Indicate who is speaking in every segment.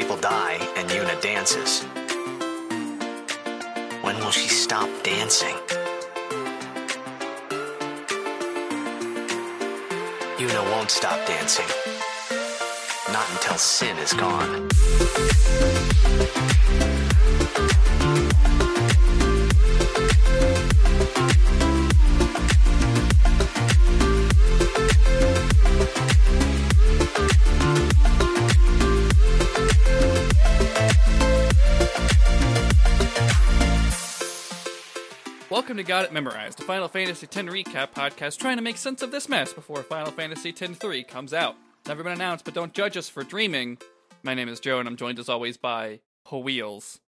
Speaker 1: people die and Yuna dances. When will she stop dancing? Yuna won't stop dancing. Not until sin is gone.
Speaker 2: Welcome to Got It Memorized, a Final Fantasy X recap podcast trying to make sense of this mess before Final Fantasy X 3 comes out. It's never been announced, but don't judge us for dreaming. My name is Joe, and I'm joined as always by Wheels.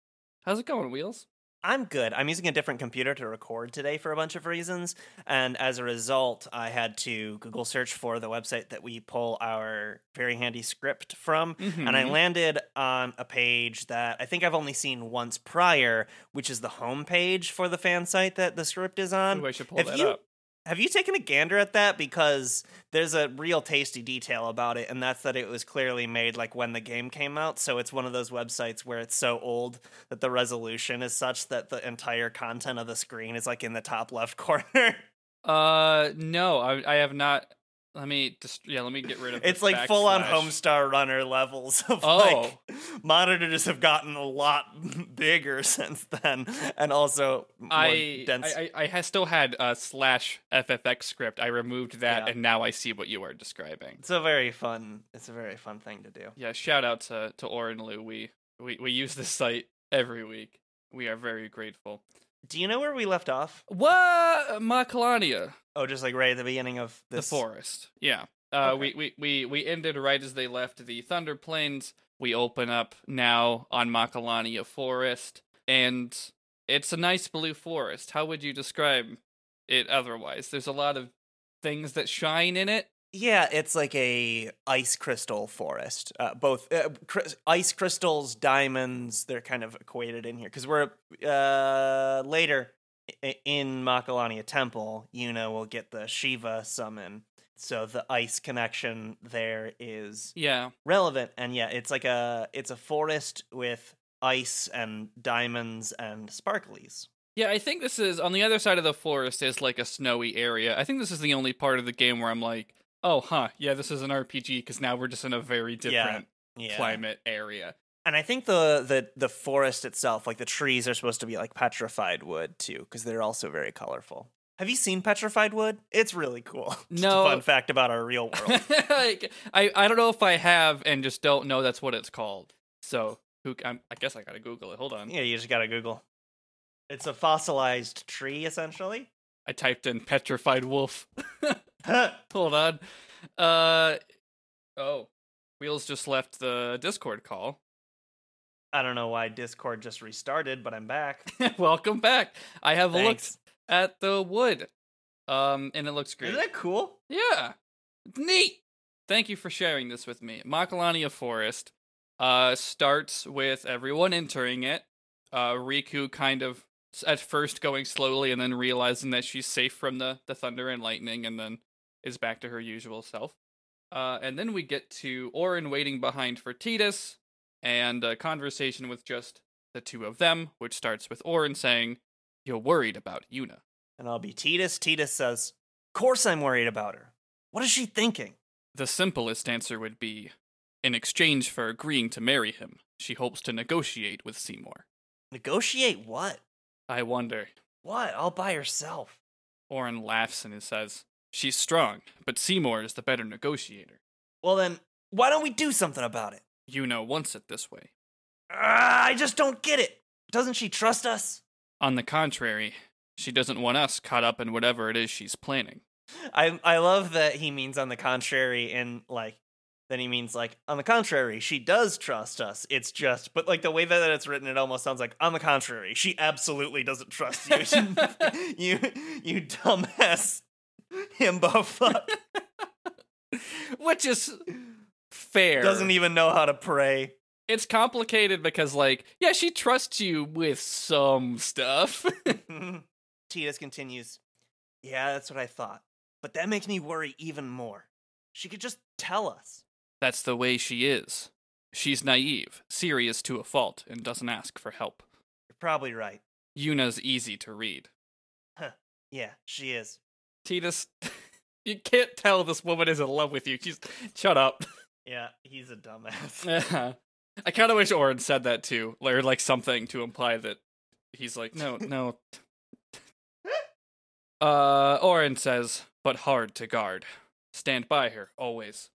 Speaker 2: How's it going, Wheels?
Speaker 3: I'm good. I'm using a different computer to record today for a bunch of reasons. And as a result, I had to Google search for the website that we pull our very handy script from. And I
Speaker 2: Mhm.
Speaker 3: landed on a page that I think I've only seen once prior, which is the homepage for the fan site that the script is on.
Speaker 2: Ooh, I should pull
Speaker 3: Have
Speaker 2: that
Speaker 3: you-
Speaker 2: up.
Speaker 3: Have you taken a gander at that? Because there's a real tasty detail about it, and that's that it was clearly made like when the game came out. So it's one of those websites where it's so old that the resolution is such that the entire content of the screen is like in the top left corner.
Speaker 2: Uh, no, I, I have not. Let me just, yeah, let me get rid of
Speaker 3: it's like full on. Homestar Runner levels of
Speaker 2: Oh.
Speaker 3: like monitors have gotten a lot bigger since then, and also more
Speaker 2: I,
Speaker 3: dense.
Speaker 2: I, I, I still had a slash FFX script. I removed that,
Speaker 3: Yeah.
Speaker 2: and now I see what you are describing.
Speaker 3: it's a very fun. It's a very fun thing to do.
Speaker 2: Yeah, shout out to to Oren Lou. We we we use this site every week. We are very grateful.
Speaker 3: Do you know where we left off?
Speaker 2: What Macalania,
Speaker 3: Oh, just like right at the beginning of this.
Speaker 2: the forest. Yeah. Uh,
Speaker 3: Okay.
Speaker 2: we, we we we ended right as they left the Thunder Plains. We open up now on Macalania Forest, and it's a nice blue forest. How would you describe it otherwise? There's a lot of things that shine in it.
Speaker 3: Yeah, it's like a ice crystal forest. Uh, both uh, cr- ice crystals, diamonds. They're kind of equated in here because we're uh, later in Macalania Temple. Yuna will get the Shiva summon, so the ice connection there is
Speaker 2: Yeah.
Speaker 3: relevant. And yeah, it's like a it's a forest with ice and diamonds and sparklies.
Speaker 2: Yeah, I think this is on the other side of the forest is like a snowy area. I think this is the only part of the game where I'm like, oh, huh, yeah, this is an RPG because now we're just in a very different
Speaker 3: Yeah.
Speaker 2: climate area.
Speaker 3: And I think the, the the forest itself, like the trees, are supposed to be like petrified wood too, because they're also very colorful. Have you seen petrified wood? It's really cool.
Speaker 2: No.
Speaker 3: a fun fact about our real world.
Speaker 2: like, I I don't know if I have and just don't know that's what it's called. So who I'm, I guess I gotta Google it. Hold on.
Speaker 3: yeah, you just gotta Google. It's a fossilized tree, essentially.
Speaker 2: I typed in petrified wolf. Hold on. Uh oh, Wheels just left the Discord call.
Speaker 3: I don't know why Discord just restarted, but I'm back.
Speaker 2: Welcome back. I have looked at the wood. Um, and it looks great.
Speaker 3: Isn't that cool?
Speaker 2: Yeah. It's neat. Thank you for sharing this with me. Macalania Forest uh starts with everyone entering it. Uh Rikku kind of at first going slowly and then realizing that she's safe from the, the thunder and lightning and then is back to her usual self. Uh and then we get to Auron waiting behind for Tidus and a conversation with just the two of them, which starts with Auron saying, You're worried about Yuna.
Speaker 3: And I'll be Tidus. Tidus says, Of "Course, I'm worried about her. What is she thinking?"
Speaker 2: The simplest answer would be in exchange for agreeing to marry him, she hopes to negotiate with Seymour.
Speaker 3: Negotiate what?
Speaker 2: I wonder.
Speaker 3: What? All by herself.
Speaker 2: Auron laughs and says, She's strong, but Seymour is the better negotiator.
Speaker 3: Well then, why don't we do something about it?
Speaker 2: Yuna wants it this way.
Speaker 3: Ah, I just don't get it. Doesn't she trust us?
Speaker 2: On the contrary, she doesn't want us caught up in whatever it is she's planning.
Speaker 3: I I love that he means on the contrary and like then he means like on the contrary, she does trust us. It's just but like the way that it's written it almost sounds like on the contrary, she absolutely doesn't trust you. you you dumbass himbo fuck.
Speaker 2: Which is fair.
Speaker 3: Doesn't even know how to pray.
Speaker 2: it's complicated because, like, yeah, she trusts you with some stuff.
Speaker 3: Mm-hmm. Tidus continues, Yeah, that's what I thought. But that makes me worry even more. She could just tell us.
Speaker 2: That's the way she is. She's naive, serious to a fault, and doesn't ask for help.
Speaker 3: You're probably right.
Speaker 2: Yuna's easy to read. Huh.
Speaker 3: Yeah, she is.
Speaker 2: Tidus, you can't tell this woman is in love with you. She's shut up.
Speaker 3: Yeah, he's a dumbass.
Speaker 2: Uh-huh. I kind of wish Auron said that too, or like something to imply that he's like, no, no. uh, Auron says, but hard to guard. Stand by her always.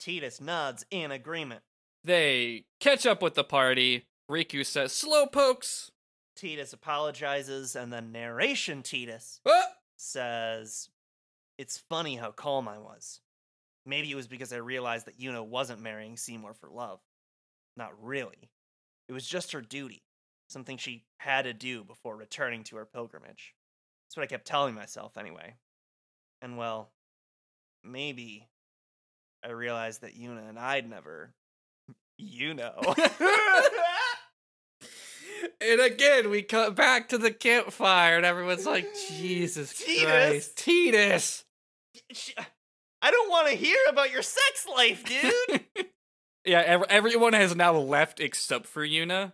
Speaker 3: Tidus nods in agreement.
Speaker 2: They catch up with the party. Rikku says, slow pokes.
Speaker 3: Tidus apologizes, and then narration Tidus
Speaker 2: Ah!
Speaker 3: says, It's funny how calm I was. Maybe it was because I realized that Yuna wasn't marrying Seymour for love. Not really. It was just her duty, something she had to do before returning to her pilgrimage. That's what I kept telling myself, anyway. And well, maybe I realized that Yuna and I'd never. You know.
Speaker 2: And again, we cut back to the campfire, and everyone's like, Jesus
Speaker 3: Tidus!
Speaker 2: Christ. Tidus!
Speaker 3: Uh, I don't want to hear about your sex life, dude.
Speaker 2: yeah, ev- everyone has now left except for Yuna,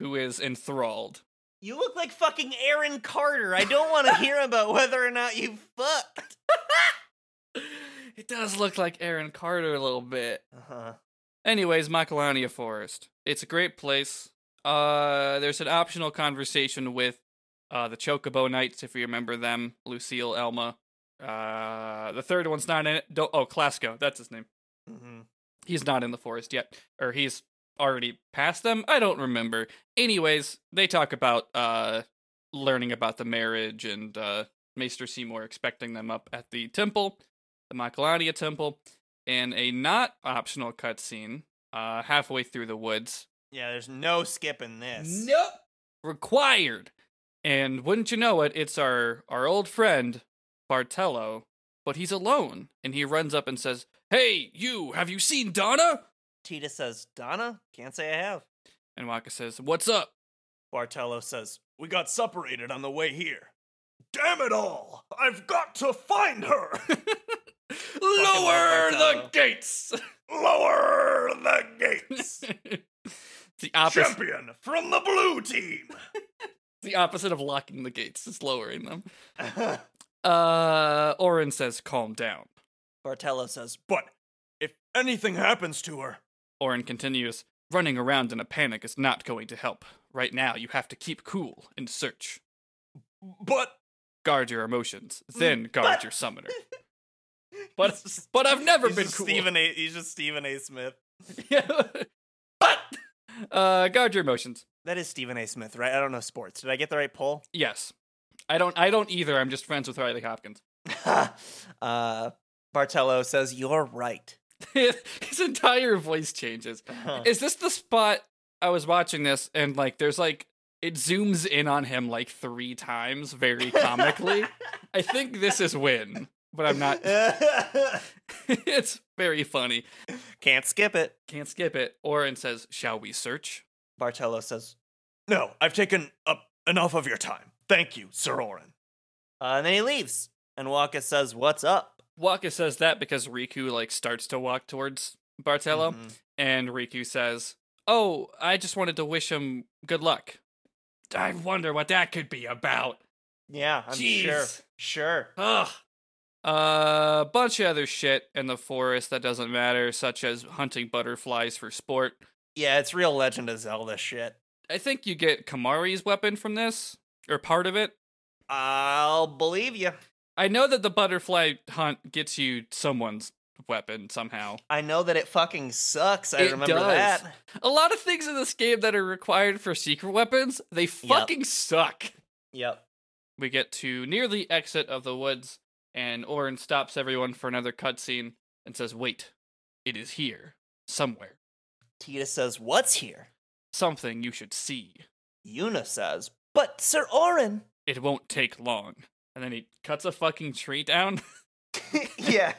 Speaker 2: who is enthralled.
Speaker 3: you look like fucking Aaron Carter. I don't want to hear about whether or not you fucked.
Speaker 2: It does look like Aaron Carter a little bit.
Speaker 3: Uh-huh.
Speaker 2: Anyways, Macalania Forest. It's a great place. Uh, there's an optional conversation with uh, the Chocobo Knights, if you remember them. Lucille, Elma. Uh, the third one's not in it. Do- oh, Clasko. That's his name.
Speaker 3: hmm
Speaker 2: He's not in the forest yet. Or he's already past them. I don't remember. Anyways, they talk about uh, learning about the marriage and uh, Maester Seymour expecting them up at the temple, the Macalania temple, and a not optional cutscene uh, halfway through the woods.
Speaker 3: Yeah, there's no skipping this.
Speaker 2: Nope. Required. And wouldn't you know it, it's our our old friend Barthello, but he's alone, and he runs up and says, "Hey, you! Have you seen Dona?"
Speaker 3: Tita says, Dona? Can't say I have.
Speaker 2: And Wakka says, "What's up?"
Speaker 3: Barthello says, We got separated on the way here. Damn it all! I've got to find her!
Speaker 2: Lower the gates.
Speaker 3: Lower the gates!
Speaker 2: the opposite.
Speaker 3: Champion from the blue team!
Speaker 2: The opposite of locking the gates is lowering them. Uh, Auron says, "Calm down."
Speaker 3: Barthello says, But if anything happens to her,
Speaker 2: Auron continues, "Running around in a panic is not going to help. Right now, you have to keep cool and search.
Speaker 3: but
Speaker 2: Guard your emotions, then guard
Speaker 3: but-
Speaker 2: your summoner." But but I've never been cool.
Speaker 3: Stephen A. He's just Stephen A. Smith.
Speaker 2: Yeah. but uh, guard your emotions.
Speaker 3: That is Stephen A. Smith, right? I don't know sports. Did I get the right poll?
Speaker 2: Yes. I don't. I don't either. I'm just friends with Riley Hopkins.
Speaker 3: uh, Barthello says, You're right.
Speaker 2: His entire voice changes. Is this the spot I was watching this and like there's like it zooms in on him like three times very comically? I think this is Win, but I'm not. it's very funny.
Speaker 3: Can't skip it.
Speaker 2: Can't skip it. Auron says, "Shall we search?"
Speaker 3: Barthello says, No, I've taken up enough of your time. Thank you, Sir Auron. Uh, and then he leaves. And Wakka says, What's up?
Speaker 2: Wakka says that because Rikku like starts to walk towards Barthello,
Speaker 3: Mhm.
Speaker 2: and Rikku says, "Oh, I just wanted to wish him good luck." I wonder what that could be about.
Speaker 3: Yeah, I'm sure. Sure.
Speaker 2: Ugh. A bunch of other shit in the forest that doesn't matter, such as hunting butterflies for sport.
Speaker 3: Yeah, it's real Legend of Zelda shit.
Speaker 2: I think you get Kimahri's weapon from this, or part of it.
Speaker 3: I'll believe you.
Speaker 2: I know that the butterfly hunt gets you someone's weapon somehow.
Speaker 3: I know that it fucking sucks. I
Speaker 2: It
Speaker 3: remember
Speaker 2: does.
Speaker 3: that.
Speaker 2: A lot of things in this game that are required for secret weapons, they fucking suck.
Speaker 3: Yep.
Speaker 2: We get to near the exit of the woods, and Auron stops everyone for another cutscene and says, Wait, it is here, somewhere.
Speaker 3: Tita says, What's here?
Speaker 2: Something you should see.
Speaker 3: Yuna says, But Sir Auron.
Speaker 2: It won't take long. And then he cuts a fucking tree down.
Speaker 3: yeah.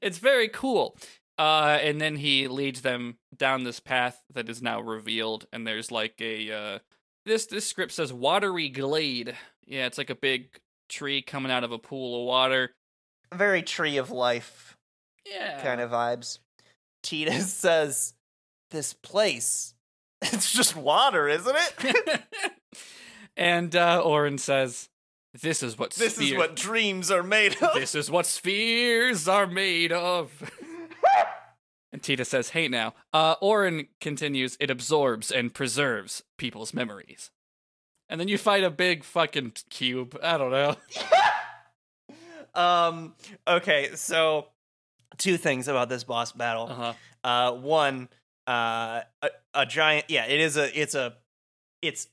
Speaker 2: it's very cool. Uh, and then he leads them down this path that is now revealed, and there's like a uh, this this script says watery glade. Yeah, it's like a big tree coming out of a pool of water.
Speaker 3: Very tree of life
Speaker 2: Yeah,
Speaker 3: kind of vibes. Tita says, this place, it's just water, isn't it?
Speaker 2: and uh, Auron says, "This is what
Speaker 3: this is what dreams are made of.
Speaker 2: this is what spheres are made of." and Tita says, "Hey now." Uh, Auron continues, "It absorbs and preserves people's memories." And then you fight a big fucking cube. I don't know.
Speaker 3: Um. Okay. So, two things about this boss battle.
Speaker 2: Uh-huh.
Speaker 3: Uh, one, uh, a, a giant. Yeah, it is a. It's a. It's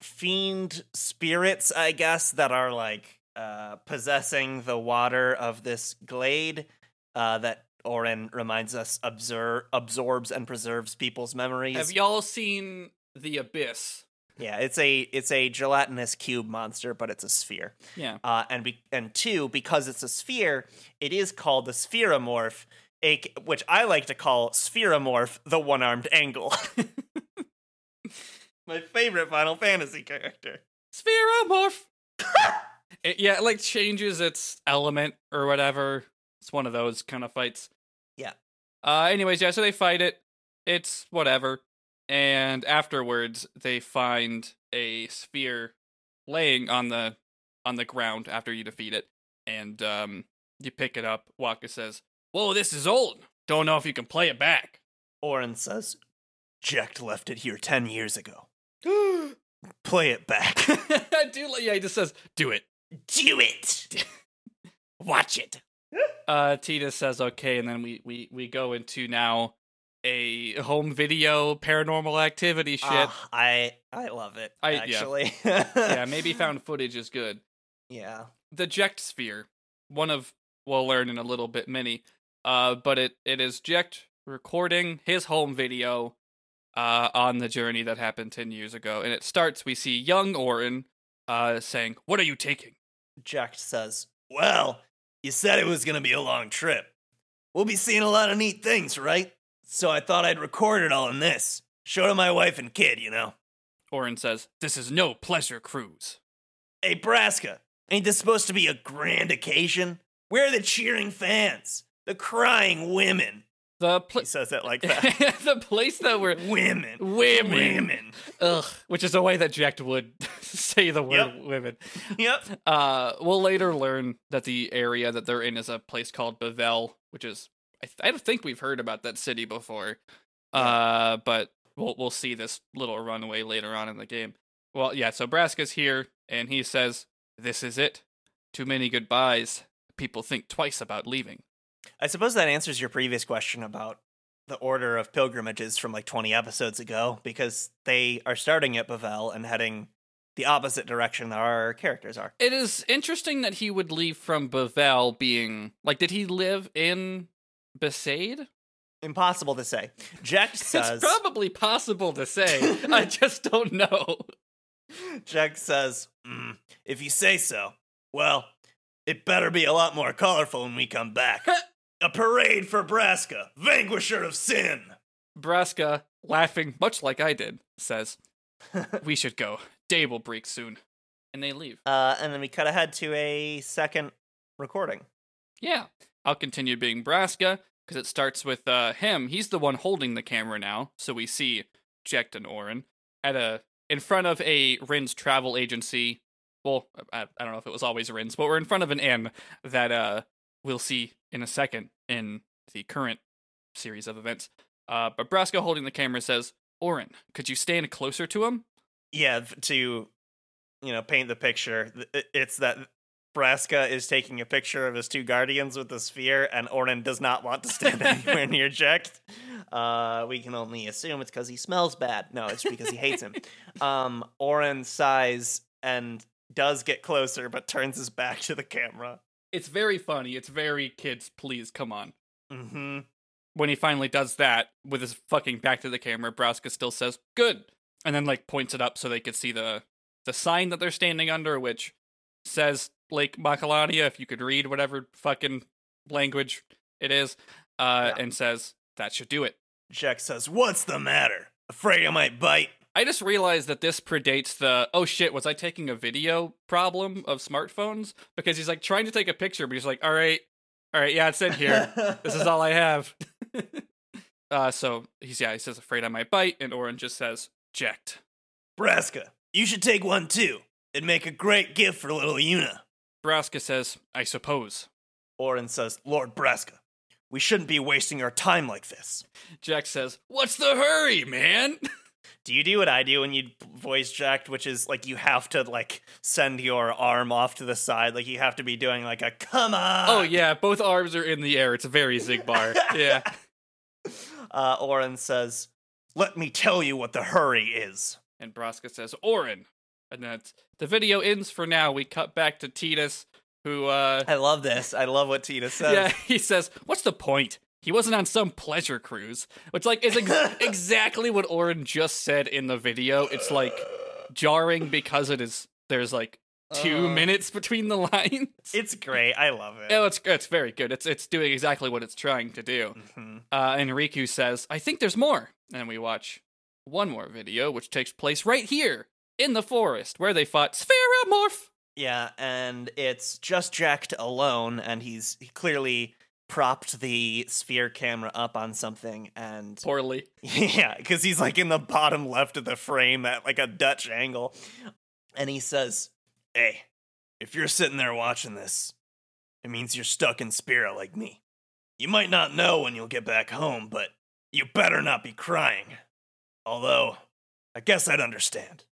Speaker 3: fiend spirits, I guess, that are like uh possessing the water of this glade. Uh, that Auron reminds us absor- absorbs and preserves people's memories.
Speaker 2: Have y'all seen The Abyss?
Speaker 3: Yeah, it's a it's a gelatinous cube monster, but it's a sphere.
Speaker 2: Yeah.
Speaker 3: Uh, and be- and two, because it's a sphere, it is called the spheromorph, a- which I like to call spheromorph, the one-armed angle. My favorite Final Fantasy character.
Speaker 2: Spheromorph. It- yeah, it like changes its element or whatever. It's one of those kind of fights.
Speaker 3: Yeah.
Speaker 2: Uh anyways, yeah, so they fight it. It's whatever. And afterwards they find a sphere laying on the on the ground after you defeat it. And um you pick it up. Wakka says, Whoa, this is old. Don't know if you can play it back.
Speaker 3: Auron says, Jecht left it here ten years ago. Play it back.
Speaker 2: Dude, yeah, he just says, Do it.
Speaker 3: Do it!
Speaker 2: watch it. uh, Tita says okay, and then we we we go into now a home video paranormal activity shit.
Speaker 3: Ah, I I love it,
Speaker 2: I-
Speaker 3: actually.
Speaker 2: yeah, maybe found footage is good.
Speaker 3: Yeah.
Speaker 2: The Jecht sphere, one of we'll learn in a little bit many. Uh, but it it is Jecht recording his home video. Uh, on the journey that happened ten years ago, and it starts. We see young Auron, uh, saying, "What are you taking?"
Speaker 3: Jecht says, Well, you said it was going to be a long trip. We'll be seeing a lot of neat things, right? So I thought I'd record it all in this. Show to my wife and kid, you know.
Speaker 2: Auron says, "This is no pleasure cruise."
Speaker 3: Hey, Braska, ain't this supposed to be a grand occasion? Where are the cheering fans? The crying women?
Speaker 2: The
Speaker 3: He says it like that.
Speaker 2: the place that we're
Speaker 3: women.
Speaker 2: women.
Speaker 3: Women.
Speaker 2: Ugh, which is a way that Jecht would say the word
Speaker 3: Yep.
Speaker 2: women.
Speaker 3: Yep.
Speaker 2: Uh, we'll later learn that the area that they're in is a place called Bevelle, which is I, th- I don't think we've heard about that city before. Uh, but we'll we'll see this little runway later on in the game. Well, yeah. So Braska's here, and he says, "This is it. Too many goodbyes. People think twice about leaving."
Speaker 3: I suppose that answers your previous question about the order of pilgrimages from like 20 episodes ago, because they are starting at Bevelle and heading the opposite direction that our characters are.
Speaker 2: It is interesting that he would leave from Bevelle, being like, did he live in Besaid?
Speaker 3: Impossible to say. Jecht says,
Speaker 2: It's probably possible to say. I just don't know.
Speaker 3: Jecht says, "Mm, if you say so, well, it better be a lot more colorful when we come back. a parade for Braska, vanquisher of sin.
Speaker 2: Braska, laughing much like I did, says, "We should go. Day will break soon." And they leave.
Speaker 3: Uh, and then we cut ahead to a second recording.
Speaker 2: Yeah, I'll continue being Braska because it starts with uh, him. He's the one holding the camera now, so we see Jecht and Auron at a in front of a Rin's travel agency. Well, I, I don't know if it was always Rin's, but we're in front of an inn that uh we'll see in a second in the current series of events. Uh, but Braska holding the camera says, "Auron, could you stand closer to him?"
Speaker 3: Yeah, to you know, paint the picture. It's that Braska is taking a picture of his two guardians with the sphere, and Auron does not want to stand anywhere near Jecht. Uh, we can only assume it's because he smells bad. No, it's because he hates him. Um, Auron sighs and does get closer, but turns his back to the camera.
Speaker 2: It's very funny. It's very kids. Please come on.
Speaker 3: hmm
Speaker 2: when he finally does that with his fucking back to the camera, Braska still says "good," and then like points it up so they could see the the sign that they're standing under, which says Lake Macalania. If you could read whatever fucking language it is, uh,
Speaker 3: Yeah.
Speaker 2: and says that should do it.
Speaker 3: Jecht says, "What's the matter? Afraid I might bite?"
Speaker 2: I just realized that this predates the oh shit, was I taking a video problem of smartphones? Because he's like trying to take a picture, but he's like, all right, all right, yeah, it's in here. this is all I have. Uh, so he's yeah, he says afraid I might bite, and Auron just says Jecht.
Speaker 3: Braska, you should take one too. It'd make a great gift for little Yuna.
Speaker 2: Braska says, I suppose.
Speaker 3: Auron says, Lord Braska, we shouldn't be wasting our time like this.
Speaker 2: Jecht says, What's the hurry, man?
Speaker 3: Do you do what I do when you voice Jecht, which is like you have to like send your arm off to the side, like you have to be doing like a come on.
Speaker 2: oh yeah, both arms are in the air. It's a very Xigbar. yeah.
Speaker 3: Uh, Auron says, "Let me tell you what the hurry is."
Speaker 2: And Braska says, Auron. And that's the video ends for now. We cut back to Tidus, who uh
Speaker 3: I love this. I love what Tidus says.
Speaker 2: Yeah, he says, What's the point? He wasn't on some pleasure cruise. Which like is ex- exactly what Auron just said in the video. It's like jarring because it is there's like two
Speaker 3: Uh.
Speaker 2: minutes between the lines.
Speaker 3: It's great. I love it.
Speaker 2: Oh, it's it's very good. It's it's doing exactly what it's trying to do.
Speaker 3: Mhm.
Speaker 2: Uh, and Rikku says, "I think there's more." And we watch one more video, which takes place right here in the forest where they fought Spherimorph.
Speaker 3: Yeah, and it's just Jecht alone, and he's he clearly propped the sphere camera up on something, and
Speaker 2: Poorly.
Speaker 3: Yeah, because he's like in the bottom left of the frame at like a Dutch angle. And he says, Hey, if you're sitting there watching this, it means you're stuck in Spira like me. You might not know when you'll get back home, but you better not be crying. Although, I guess I'd understand.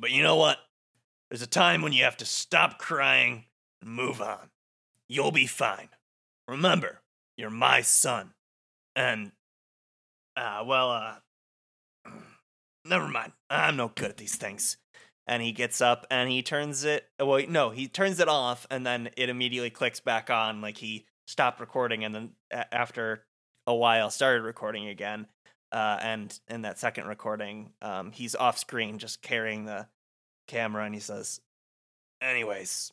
Speaker 3: But you know what? There's a time when you have to stop crying and move on. You'll be fine. Remember, you're my son. And uh, well, uh, never mind. I'm no good at these things. And he gets up and he turns it. oh, Wait, no, he turns it off, and then it immediately clicks back on. Like he stopped recording, and then after a while started recording again. Uh, and in that second recording, um, he's off screen, just carrying the camera, and he says, "Anyways,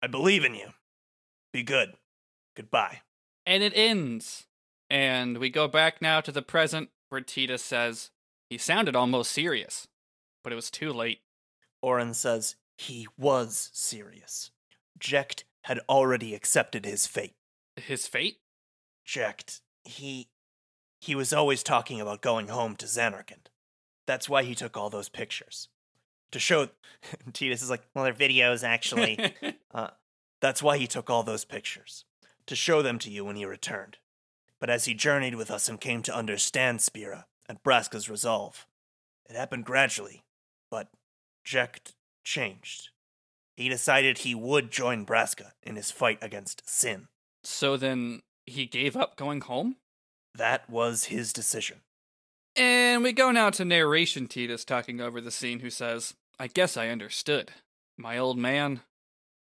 Speaker 3: I believe in you. Be good. Goodbye."
Speaker 2: And it ends. And we go back now to the present where Tita says, He sounded almost serious, but it was too late.
Speaker 3: Auron says he was serious. Jecht had already accepted his fate.
Speaker 2: His fate?
Speaker 3: Jecht, he he was always talking about going home to Zanarkand. That's why he took all those pictures. To show Tidus is like, well, they're videos actually. uh, that's why he took all those pictures. To show them to you when he returned. But as he journeyed with us and came to understand Spira and Braska's resolve, it happened gradually, but Jecht changed. He decided he would join Braska in his fight against Sin.
Speaker 2: so then he gave up going home?
Speaker 3: That was his decision.
Speaker 2: And we go now to narration Tidus talking over the scene, who says, I guess I understood. My old man,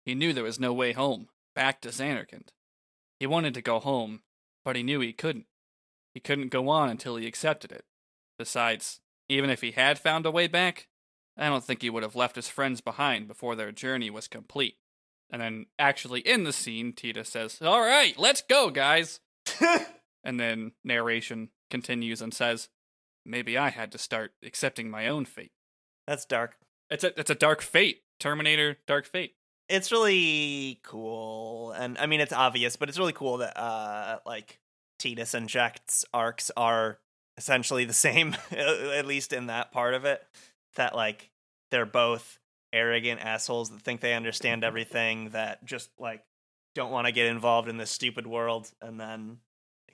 Speaker 2: he knew there was no way home, back to Zanarkand. He wanted to go home, but he knew he couldn't. He couldn't go on until he accepted it. Besides, even if he had found a way back, I don't think he would have left his friends behind before their journey was complete. And then, actually, in the scene, Tita says, All right, let's go, guys. And then narration continues and says, Maybe I had to start accepting my own fate.
Speaker 3: That's dark.
Speaker 2: It's a it's a dark fate. Terminator Dark Fate.
Speaker 3: It's really cool. And I mean it's obvious, but it's really cool that uh like Tidus and Jecht's arcs are essentially the same, at least in that part of it. That like they're both arrogant assholes that think they understand everything that just like don't want to get involved in this stupid world and then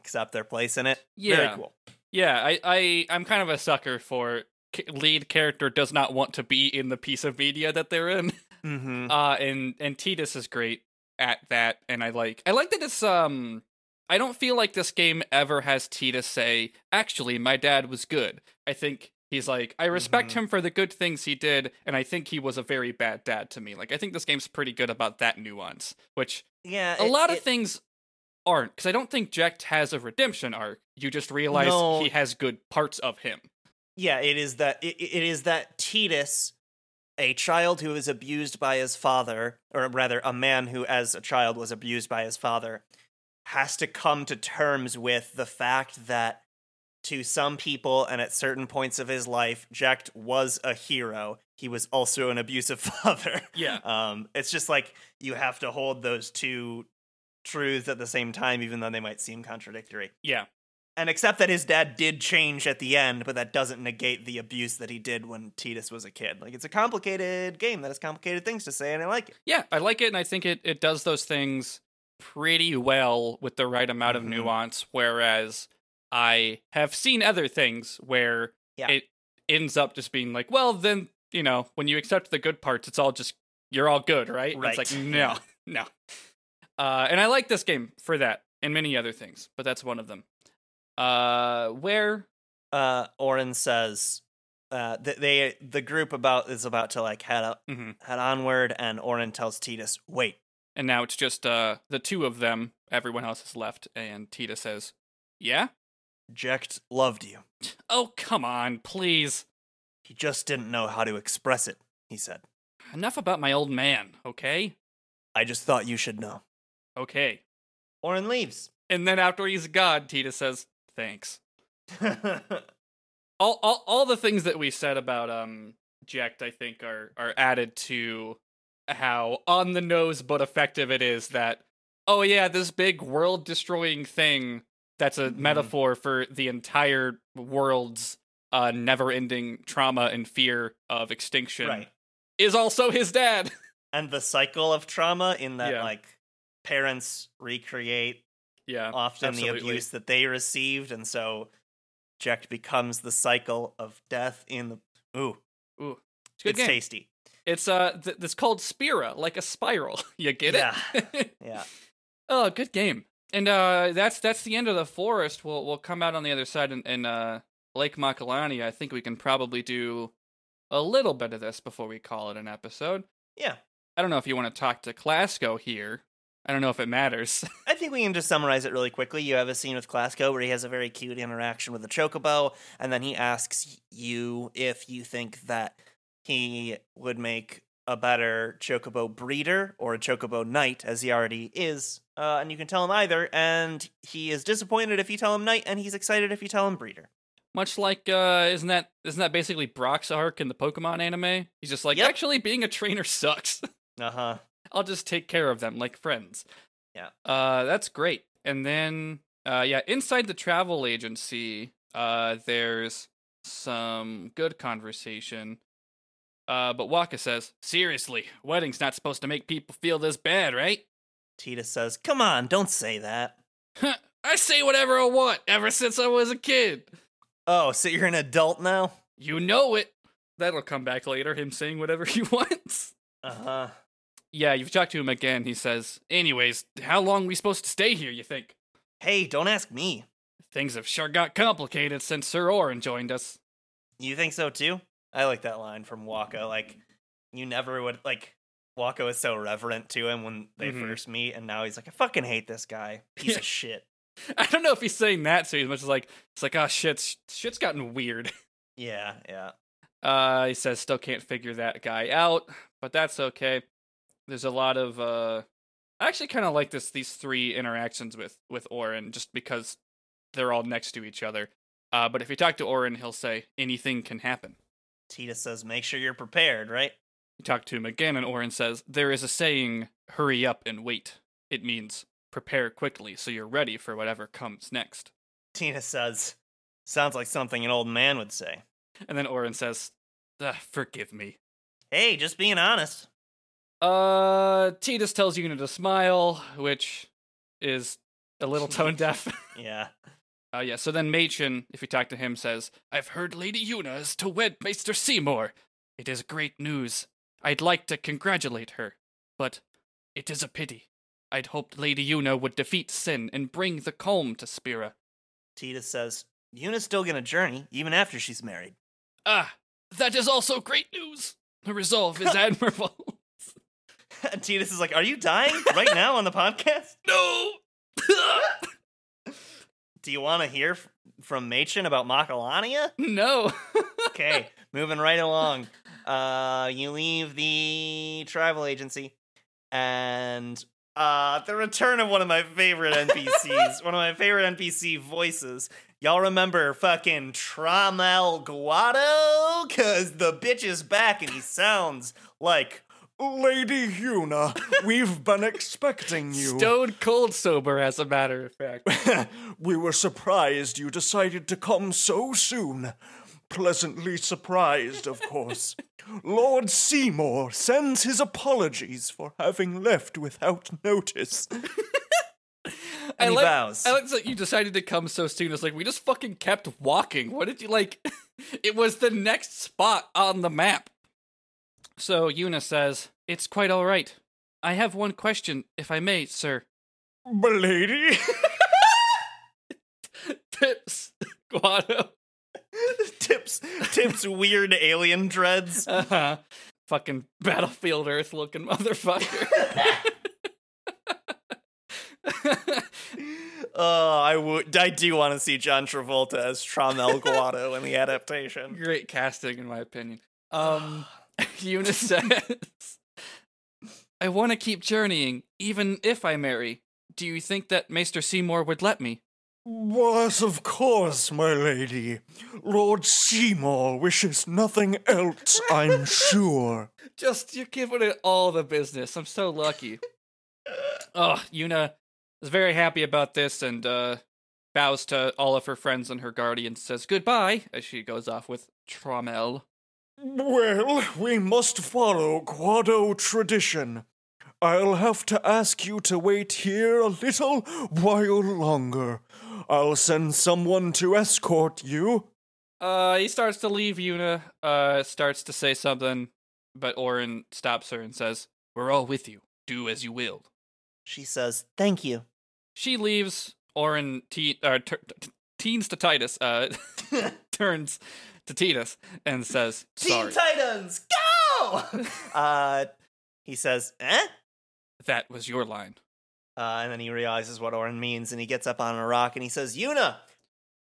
Speaker 3: accept their place in it.
Speaker 2: Yeah.
Speaker 3: Very cool.
Speaker 2: Yeah, I, I I'm kind of a sucker for lead character does not want to be in the piece of media that they're in.
Speaker 3: Mm-hmm.
Speaker 2: Uh and and Tidus is great at that and I like I like that it's um I don't feel like this game ever has Tidus say, "Actually, my dad was good." I think he's like, "I respect
Speaker 3: Mhm.
Speaker 2: him for the good things he did, and I think he was a very bad dad to me." Like I think this game's pretty good about that nuance, which
Speaker 3: yeah,
Speaker 2: a
Speaker 3: it-
Speaker 2: lot of
Speaker 3: it-
Speaker 2: things aren't because I don't think Jecht has a redemption arc. You just realize
Speaker 3: No.
Speaker 2: he has good parts of him.
Speaker 3: yeah it is that it, it is that Tidus a child who was abused by his father or rather a man who as a child was abused by his father has to come to terms with the fact that to some people and at certain points of his life Jecht was a hero he was also an abusive father
Speaker 2: Yeah.
Speaker 3: um it's just like you have to hold those two truths at the same time even though they might seem contradictory
Speaker 2: Yeah.
Speaker 3: and except that his dad did change at the end, but that doesn't negate the abuse that he did when Tidus was a kid. Like it's a complicated game that has complicated things to say, and I like it.
Speaker 2: Yeah, I like it, and I think it, it does those things pretty well with the right amount of
Speaker 3: Mhm.
Speaker 2: nuance. Whereas I have seen other things where
Speaker 3: Yeah.
Speaker 2: it ends up just being like, well, then you know, when you accept the good parts, it's all just you're all good, right? And It's like no, no. Uh, and I like this game for that and many other things, but that's one of them. Uh, where
Speaker 3: Uh, Auron says uh, th- they the group about is about to like head up,
Speaker 2: Mhm.
Speaker 3: head onward, and Auron tells Tidus, "Wait,
Speaker 2: and now it's just uh the two of them. Everyone else is left, and Tita says, "Yeah."
Speaker 3: Jecht loved you.
Speaker 2: Oh come on, please.
Speaker 3: He just didn't know how to express it." He said,
Speaker 2: Enough about my old man, okay?
Speaker 3: "I just thought you should know."
Speaker 2: Okay.
Speaker 3: Auron leaves.
Speaker 2: And then after he's gone, Tita says, "Thanks." All all all the things that we said about um Jecht, I think, are are added to how on the nose but effective it is that oh yeah, this big world destroying thing that's a
Speaker 3: Mhm.
Speaker 2: metaphor for the entire world's uh never ending trauma and fear of extinction
Speaker 3: right.
Speaker 2: is also his dad.
Speaker 3: And the cycle of trauma in that
Speaker 2: Yeah.
Speaker 3: like parents recreate
Speaker 2: yeah.
Speaker 3: often
Speaker 2: absolutely.
Speaker 3: the abuse that they received, and so Jecht becomes the cycle of death in the. Ooh,
Speaker 2: Ooh. It's good
Speaker 3: it's tasty.
Speaker 2: It's uh th- it's called Spira, like a spiral. You get it?
Speaker 3: Yeah.
Speaker 2: oh, good game. And uh that's that's the end of the forest. We'll we'll come out on the other side in, in uh Lake Makalani. I think we can probably do a little bit of this before we call it an episode.
Speaker 3: Yeah.
Speaker 2: I don't know if you want to talk to Clasko here. I don't know if it matters.
Speaker 3: I think we can just summarize it really quickly. You have a scene with Clasko where he has a very cute interaction with the chocobo, and then he asks you if you think that he would make a better chocobo breeder or a chocobo knight, as he already is. Uh, and you can tell him either, and he is disappointed if you tell him knight, and he's excited if you tell him breeder.
Speaker 2: Much like uh isn't that isn't that basically Brock's arc in the Pokemon anime? He's just like,
Speaker 3: Yep.
Speaker 2: actually being a trainer sucks.
Speaker 3: Uh huh.
Speaker 2: I'll just take care of them like friends.
Speaker 3: Yeah.
Speaker 2: Uh, that's great. And then, uh, yeah, inside the travel agency, uh, there's some good conversation. Uh, but Wakka says, seriously, wedding's not supposed to make people feel this bad, right?
Speaker 3: Tita says, Come on, don't say that.
Speaker 2: I say whatever I want ever since I was a kid.
Speaker 3: Oh, so you're an adult now?
Speaker 2: You know it. That'll come back later, him saying whatever he wants.
Speaker 3: Uh huh.
Speaker 2: Yeah, you've talked to him again. He says, anyways, how long we supposed to stay here, you think?
Speaker 3: Hey, don't ask me.
Speaker 2: Things have sure got complicated since Sir Auron joined us.
Speaker 3: You think so too? I like that line from Wakka. Like, you never would like. Wakka was so reverent to him when they
Speaker 2: Mhm.
Speaker 3: first meet, and now he's like, I fucking hate this guy. Piece of shit.
Speaker 2: I don't know if he's saying that to you as much as like it's like, oh shit, shit's gotten weird.
Speaker 3: Yeah, yeah.
Speaker 2: Uh, he says still can't figure that guy out, but that's okay. There's a lot of uh, I actually kind of like this these three interactions with with Auron just because they're all next to each other. Uh, but if you talk to Auron, he'll say anything can happen.
Speaker 3: Tita says, make sure you're prepared, right?
Speaker 2: You talk to him again, and Auron says, There is a saying, hurry up and wait. It means prepare quickly so you're ready for whatever comes next.
Speaker 3: Tina says, sounds like something an old man would say.
Speaker 2: And then Auron says, "Ah, Forgive me.
Speaker 3: Hey, just being honest.
Speaker 2: Uh, Tidus tells Yuna to smile, which is a little tone deaf.
Speaker 3: Yeah.
Speaker 2: Uh, yeah, so then Maechen, if you talk to him, says, I've heard Lady Yuna is to wed Maester Seymour. It is great news. I'd like to congratulate her, but it is a pity. I'd hoped Lady Yuna would defeat Sin and bring the calm to Spira.
Speaker 3: Tita says, Yuna's still gonna journey, even after she's married.
Speaker 2: Ah, that is also great news. Her resolve is admirable.
Speaker 3: And Tidus is like, Are you dying right now on the podcast?
Speaker 2: no!
Speaker 3: Do you want to hear f- from Maechen about Macalania?
Speaker 2: no!
Speaker 3: Okay, moving right along. Uh, you leave the travel agency, and uh, the return of one of my favorite NPCs, one of my favorite NPC voices. Y'all remember fucking Tromell Guado? Cause the bitch is back and he sounds like Lady Yuna, we've been expecting you.
Speaker 2: Stone cold sober, as a matter of fact.
Speaker 3: we were surprised you decided to come so soon. Pleasantly surprised, of course. Lord Seymour sends his apologies for having left without notice.
Speaker 2: I
Speaker 3: he
Speaker 2: like,
Speaker 3: bows.
Speaker 2: I like that you decided to come so soon. It's like we just fucking kept walking. What did you like? it was the next spot on the map. So Yuna says, "It's quite all right. I have one question, if I may, sir."
Speaker 3: Lady?
Speaker 2: Tips, Guado.
Speaker 3: Tips Tips weird alien dreads.
Speaker 2: Uh-huh. Fucking battlefield Earth looking motherfucker.
Speaker 3: Oh, I would. I do want to see John Travolta as Tromell Guado in the adaptation.
Speaker 2: Great casting, in my opinion. Um, Yuna says, I want to keep journeying, even if I marry. Do you think that Maester Seymour would let me?
Speaker 3: What, of course, my lady. Lord Seymour wishes nothing else, I'm sure.
Speaker 2: Just, you're giving it all the business. I'm so lucky. oh, Yuna is very happy about this and uh, bows to all of her friends and her guardians, says goodbye as she goes off with Tromell.
Speaker 3: Well, we must follow Guado tradition. I'll have to ask you to wait here a little while longer. I'll send someone to escort you.
Speaker 2: Uh, he starts to leave Yuna, uh, starts to say something, but Auron stops her and says, We're all with you. Do as you will.
Speaker 3: She says, Thank you.
Speaker 2: She leaves. Auron te- uh, t- t- teens to Tidus, uh, turns to Tidus and says, Sorry.
Speaker 3: Titans, go! uh, he says, eh?
Speaker 2: that was your line.
Speaker 3: Uh, and then he realizes what Auron means, and he gets up on a rock and he says, Yuna!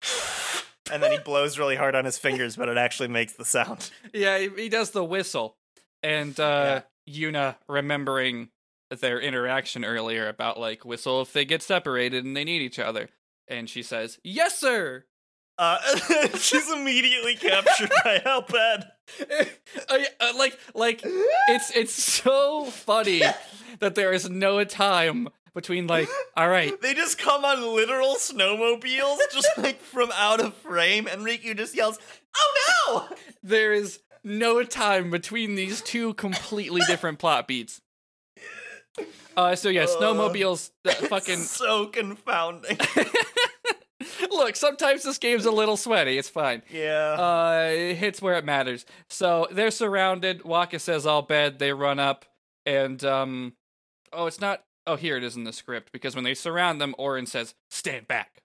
Speaker 3: and then he blows really hard on his fingers, but it actually makes the sound.
Speaker 2: Yeah, he, he does the whistle. And uh, Yuna, remembering their interaction earlier about, like, whistle if they get separated and they need each other. And she says, Yes, sir!
Speaker 3: Uh, she's immediately captured by Al Bhed.
Speaker 2: I, uh, like like it's it's so funny that there is no time between like all right
Speaker 3: They just come on literal snowmobiles, just like from out of frame, and Rikku just yells, Oh no!
Speaker 2: there is no time between these two completely different plot beats uh so yeah snowmobiles uh, fucking
Speaker 3: so confounding.
Speaker 2: look sometimes this game's a little sweaty. It's fine.
Speaker 3: Yeah.
Speaker 2: uh it hits where it matters. So they're surrounded. Waka says Al Bhed they run up and um oh it's not oh here it is in the script because when they surround them Auron says stand back.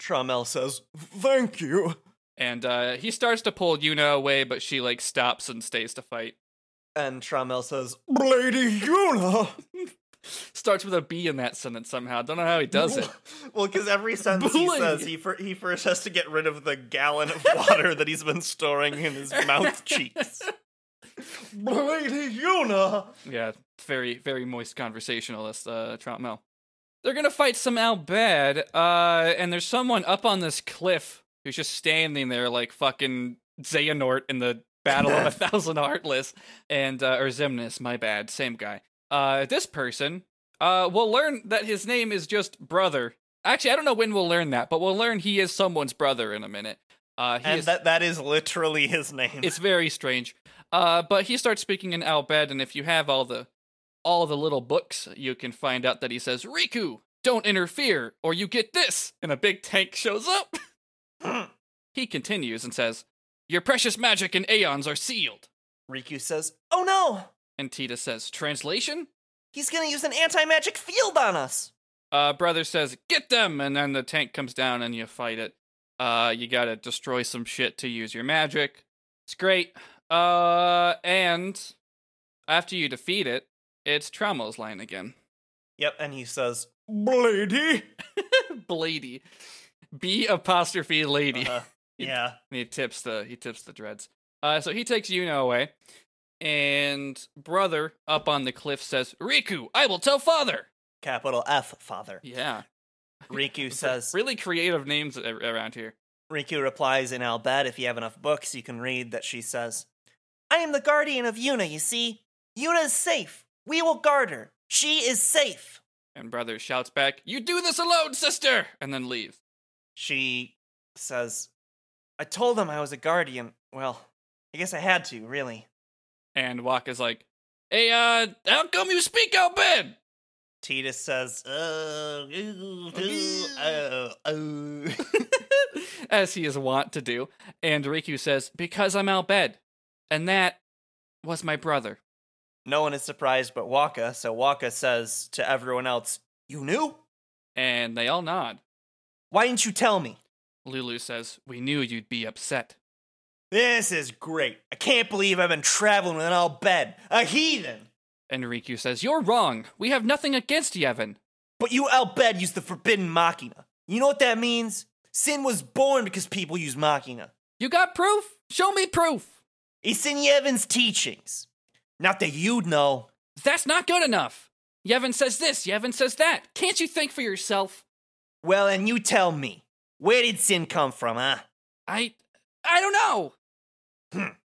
Speaker 3: Tromell says, Thank you.
Speaker 2: and uh he starts to pull yuna away but she like stops and stays to fight.
Speaker 3: And Tromell says, Lady Yuna!
Speaker 2: starts with a b in that sentence somehow don't know how he does it
Speaker 3: Well, because every sentence he says, he, fir- he first has to get rid of the gallon of water that he's been storing in his mouth cheeks. Lady Yuna!
Speaker 2: yeah very very moist conversationalist uh Troutmel. they're gonna fight some Al Bhed uh and there's someone up on this cliff who's just standing there like fucking Xehanort in the Battle of a Thousand Heartless and uh or Xemnas, my bad, same guy. Uh this person uh will learn that his name is just brother. Actually, I don't know when we'll learn that, but we'll learn he is someone's brother in a minute. Uh he
Speaker 3: And
Speaker 2: is
Speaker 3: that, that is literally his name.
Speaker 2: it's very strange. Uh, but he starts speaking in Al Bhed, and if you have all the all the little books, you can find out that he says, "Rikku, don't interfere, or you get this." And a big tank shows up. he continues and says, "Your precious magic and aeons are sealed."
Speaker 3: Rikku says, Oh no!
Speaker 2: And Tita says, "Translation."
Speaker 3: He's gonna use an anti magic field on us!
Speaker 2: Uh, brother says, "Get them!" And then the tank comes down, and you fight it. Uh, you gotta destroy some shit to use your magic. It's great. Uh, and after you defeat it, it's Tromell's line again.
Speaker 3: Yep, and he says, Blady!
Speaker 2: Blady, B apostrophe lady.
Speaker 3: Uh, yeah.
Speaker 2: And he tips the he tips the dreads. Uh, so he takes Yuna away, and brother up on the cliff says, "Rikku, I will tell father."
Speaker 3: Capital F, father.
Speaker 2: Yeah,
Speaker 3: Rikku says,
Speaker 2: really creative names around here.
Speaker 3: Rikku replies in Al Bhed, if you have enough books, you can read that she says, I am the guardian of Yuna, you see. Yuna is safe. We will guard her. She is safe.
Speaker 2: And brother shouts back, You do this alone, sister! And then leaves.
Speaker 3: She says, I told them I was a guardian. Well, I guess I had to, really.
Speaker 2: And Wakka is like, Hey, uh, how come you speak Al Bhed?
Speaker 3: Tidus says, uh, uh, uh, uh.
Speaker 2: As he is wont to do. And Rikku says, Because I'm Al Bhed. And that was my brother.
Speaker 3: No one is surprised but Wakka, so Wakka says to everyone else, You knew?
Speaker 2: And they all nod.
Speaker 3: Why didn't you tell me?
Speaker 2: Lulu says, We knew you'd be upset.
Speaker 3: This is great. I can't believe I've been traveling with an Al Bhed, a heathen.
Speaker 2: And Rikku says, You're wrong. We have nothing against Yevon.
Speaker 3: But you Al Bhed used the forbidden Machina. You know what that means? Sin was born because people use Machina.
Speaker 2: You got proof? Show me proof.
Speaker 3: It's in Yevon's teachings. Not that you'd know.
Speaker 2: That's not good enough. Yevon says this, Yevon says that. Can't you think for yourself?
Speaker 3: Well, and you tell me. Where did sin come from, huh?
Speaker 2: I. I don't know.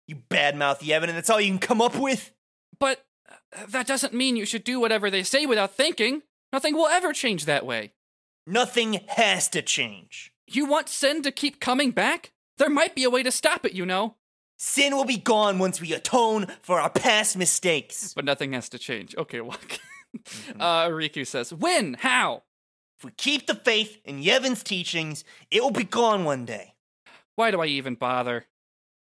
Speaker 3: You badmouth Yevon, and that's all you can come up with?
Speaker 2: But uh, that doesn't mean you should do whatever they say without thinking. Nothing will ever change that way.
Speaker 3: Nothing has to change.
Speaker 2: You want sin to keep coming back? There might be a way to stop it, you know.
Speaker 3: Sin will be gone once we atone for our past mistakes.
Speaker 2: But nothing has to change. Okay, Wakka. uh, Rikku says, When? How?
Speaker 3: If we keep the faith in Yevon's teachings, it will be gone one day.
Speaker 2: Why do I even bother?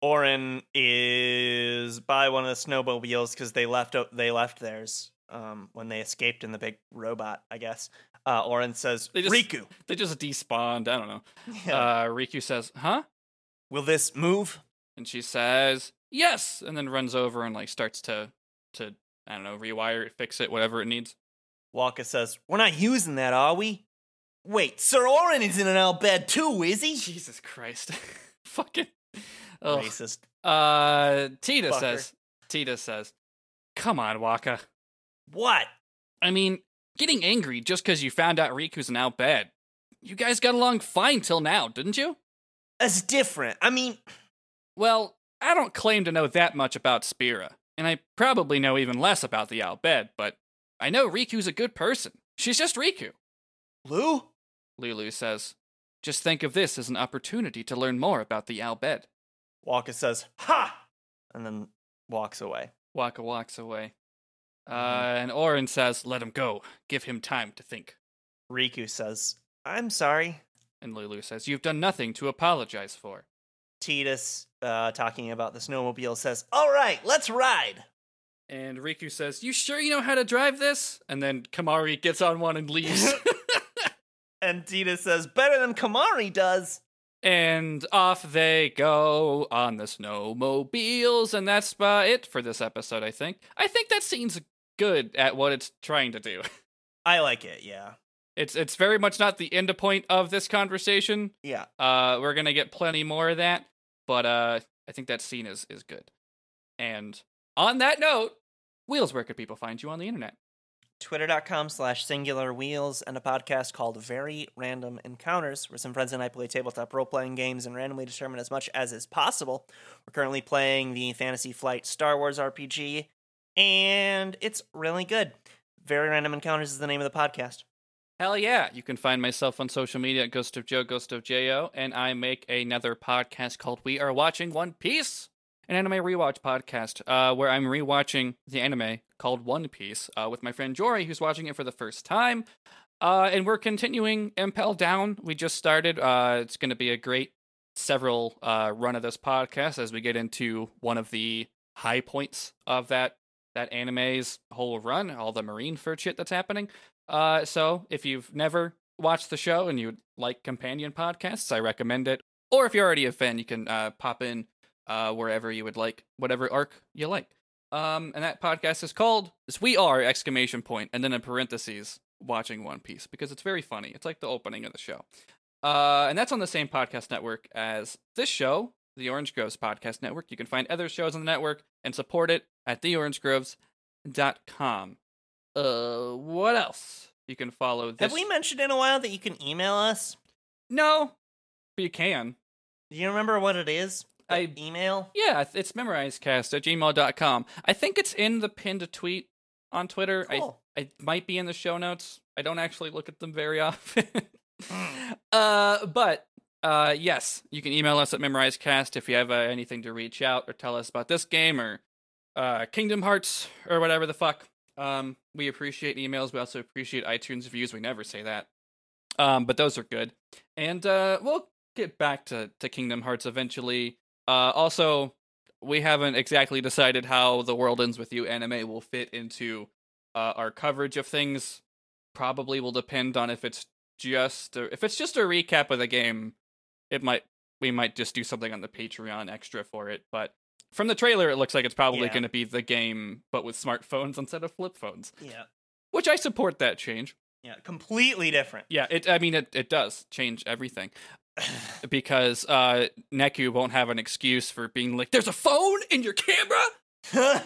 Speaker 3: Auron is by one of the snowmobiles because they left they left theirs um, when they escaped in the big robot. I guess. Uh, Auron says,
Speaker 2: They just-
Speaker 3: "Rikku,
Speaker 2: They just despawned. I don't know.
Speaker 3: yeah,
Speaker 2: Uh, Rikku says, Huh?
Speaker 3: will this move?"
Speaker 2: And she says, Yes. And then runs over and like starts to, to, I don't know, rewire it, fix it, whatever it needs.
Speaker 3: Wakka says, "We're not using that, are we?" Wait, Sir Auron is in an Al Bhed too, is he?
Speaker 2: Jesus Christ. Fucking. Ugh.
Speaker 3: Racist.
Speaker 2: Uh, Tidus
Speaker 3: Fucker.
Speaker 2: says, Tidus says, Come on, Wakka.
Speaker 3: What?
Speaker 2: I mean, getting angry just because you found out Rikku's now bad. You guys got along fine till now, didn't you?
Speaker 3: That's different. I mean,
Speaker 2: Well, I don't claim to know that much about Spira, and I probably know even less about the Al Bhed, but I know Rikku's a good person. She's just Rikku.
Speaker 3: Lou?
Speaker 2: Lulu says, Just think of this as an opportunity to learn more about the Al
Speaker 3: Bhed. Wakka says, "Ha!" and then walks away.
Speaker 2: Wakka walks away. Uh,
Speaker 3: Mhm.
Speaker 2: and Auron says, Let him go. Give him time to think.
Speaker 3: Rikku says, "I'm sorry."
Speaker 2: And Lulu says, You've done nothing to apologize for.
Speaker 3: Tidus, uh, talking about the snowmobile, says, "All right, let's ride."
Speaker 2: And Rikku says, You sure you know how to drive this? And then Kimahri gets on one and leaves.
Speaker 3: And Tidus says, "Better than Kimahri does."
Speaker 2: And off they go on the snowmobiles. And that's uh, it for this episode, I think. I think that scene's good at what it's trying to do.
Speaker 3: I like it. Yeah,
Speaker 2: It's it's very much not the end point of this conversation.
Speaker 3: yeah.
Speaker 2: Uh, we're gonna get plenty more of that, but uh, I think that scene is is good. And on that note, Wheels, where could people find you on the internet?
Speaker 3: Twitter.com slash singular wheels and a podcast called Very Random Encounters, where some friends and I play tabletop role playing games and randomly determine as much as is possible. We're currently playing the Fantasy Flight Star Wars RPG, and it's really good. Very Random Encounters is the name of the podcast.
Speaker 2: Hell yeah. You can find myself on social media at Ghost of Joe, Ghost of Jo, and I make another podcast called We Are Watching One Piece, an anime rewatch podcast, uh, where I'm rewatching the anime called One Piece uh, with my friend Jory, who's watching it for the first time. Uh, and we're continuing Impel Down. We just started. Uh, it's going to be a great several uh, run of this podcast as we get into one of the high points of that that anime's whole run, all the Marineford shit that's happening. Uh, so if you've never watched the show and you like companion podcasts, I recommend it. Or if you're already a fan, you can pop in uh, wherever you would like, whatever arc you like. Um, and that podcast is called is "We Are!" exclamation point, and then in parentheses, watching One Piece because it's very funny. It's like the opening of the show. Uh, and that's on the same podcast network as this show, the Orange Groves Podcast Network. You can find other shows on the network and support it at theorangegroves.com. Uh, what else? You can follow this.
Speaker 3: Have we mentioned in a while that you can email us?
Speaker 2: No, but you can.
Speaker 3: Do you remember what it is?
Speaker 2: I
Speaker 3: email.
Speaker 2: yeah, it's memorizecast at gmail.com. I think it's in the pinned tweet on Twitter.
Speaker 3: Cool.
Speaker 2: I I might be in the show notes. I don't actually look at them very often.
Speaker 3: Mm.
Speaker 2: uh, but uh, yes, you can email us at memorizecast if you have uh, anything to reach out or tell us about this game or uh, Kingdom Hearts or whatever the fuck. Um, we appreciate emails. We also appreciate iTunes reviews. We never say that. Um, but those are good. And uh, we'll get back to, to Kingdom Hearts eventually. Uh, also, we haven't exactly decided how the World Ends With You anime will fit into uh, our coverage of things. Probably will depend on if it's just a, if it's just a recap of the game. It might we might just do something on the Patreon extra for it. But from the trailer, it looks like it's probably
Speaker 3: Yeah.
Speaker 2: going to be the game, but with smartphones instead of flip phones.
Speaker 3: Yeah.
Speaker 2: Which I support that change.
Speaker 3: Yeah. Completely different.
Speaker 2: Yeah, it. I mean, it, it does change everything because uh, Neku won't have an excuse for being like, "There's a phone in your camera."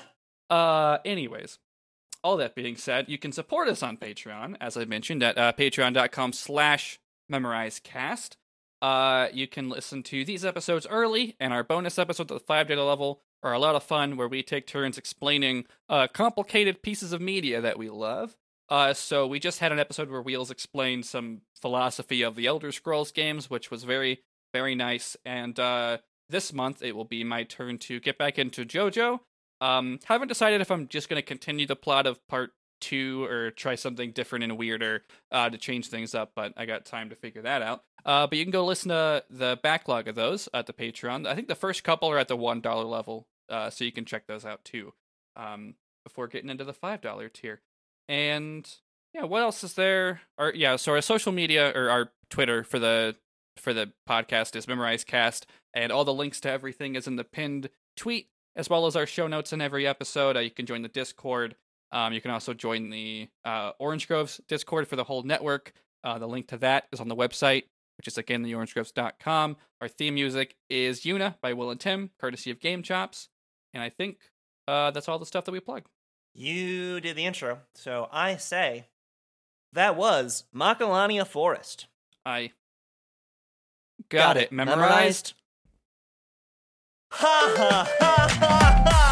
Speaker 2: Uh, anyways, all that being said, you can support us on Patreon, as I mentioned, at uh, patreon.com slash memorizecast. Uh, you can listen to these episodes early, and our bonus episodes at the five data level are a lot of fun, where we take turns explaining uh, complicated pieces of media that we love. Uh, so we just had an episode where Wheels explained some philosophy of the Elder Scrolls games, which was very, very nice. And uh, this month it will be my turn to get back into JoJo. Um, haven't decided if I'm just going to continue the plot of part two or try something different and weirder uh, to change things up, but I got time to figure that out. Uh, but you can go listen to the backlog of those at the Patreon. I think the first couple are at the one dollar level, uh, so you can check those out too. Um, before getting into the five dollar tier, and yeah, what else is there? Our yeah, so our social media or our Twitter for the for the podcast is Memorize Cast, and all the links to everything is in the pinned tweet, as well as our show notes in every episode. Uh, you can join the Discord. Um, you can also join the uh, Orange Groves Discord for the whole network. Uh, the link to that is on the website, which is again theorangegroves.com. Our theme music is Yuna by Will and Tim, courtesy of Game Chops. And I think uh, that's all the stuff that we plug.
Speaker 3: You did the intro, so I say that was Macalania Forest.
Speaker 2: I got, it memorized.
Speaker 3: Ha ha ha ha ha!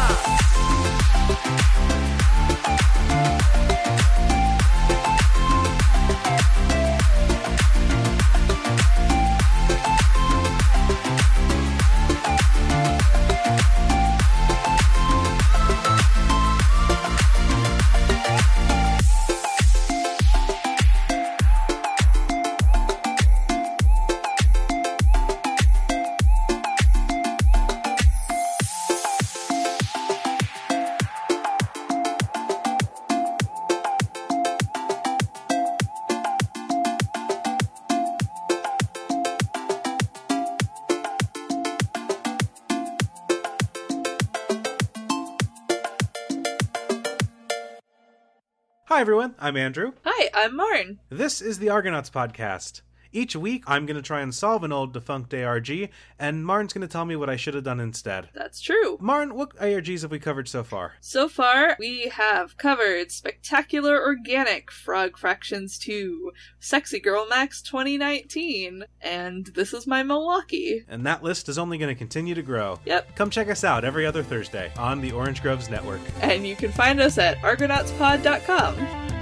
Speaker 4: Hi, everyone. I'm Andrew.
Speaker 5: Hi, I'm Marn.
Speaker 4: This is the Argonauts podcast. Each week, I'm going to try and solve an old defunct ARG, and Marn's going to tell me what I should have done instead.
Speaker 5: That's true.
Speaker 4: Marn, what ARGs have we covered so far?
Speaker 5: So far, we have covered Spectacular Organic Frog Fractions 2, Sexy Girl Max 2019, and This Is My Milwaukee.
Speaker 4: And that list is only going to continue to grow.
Speaker 5: Yep.
Speaker 4: Come check us out every other Thursday on the Orange Groves Network.
Speaker 5: And you can find us at argonautspod.com.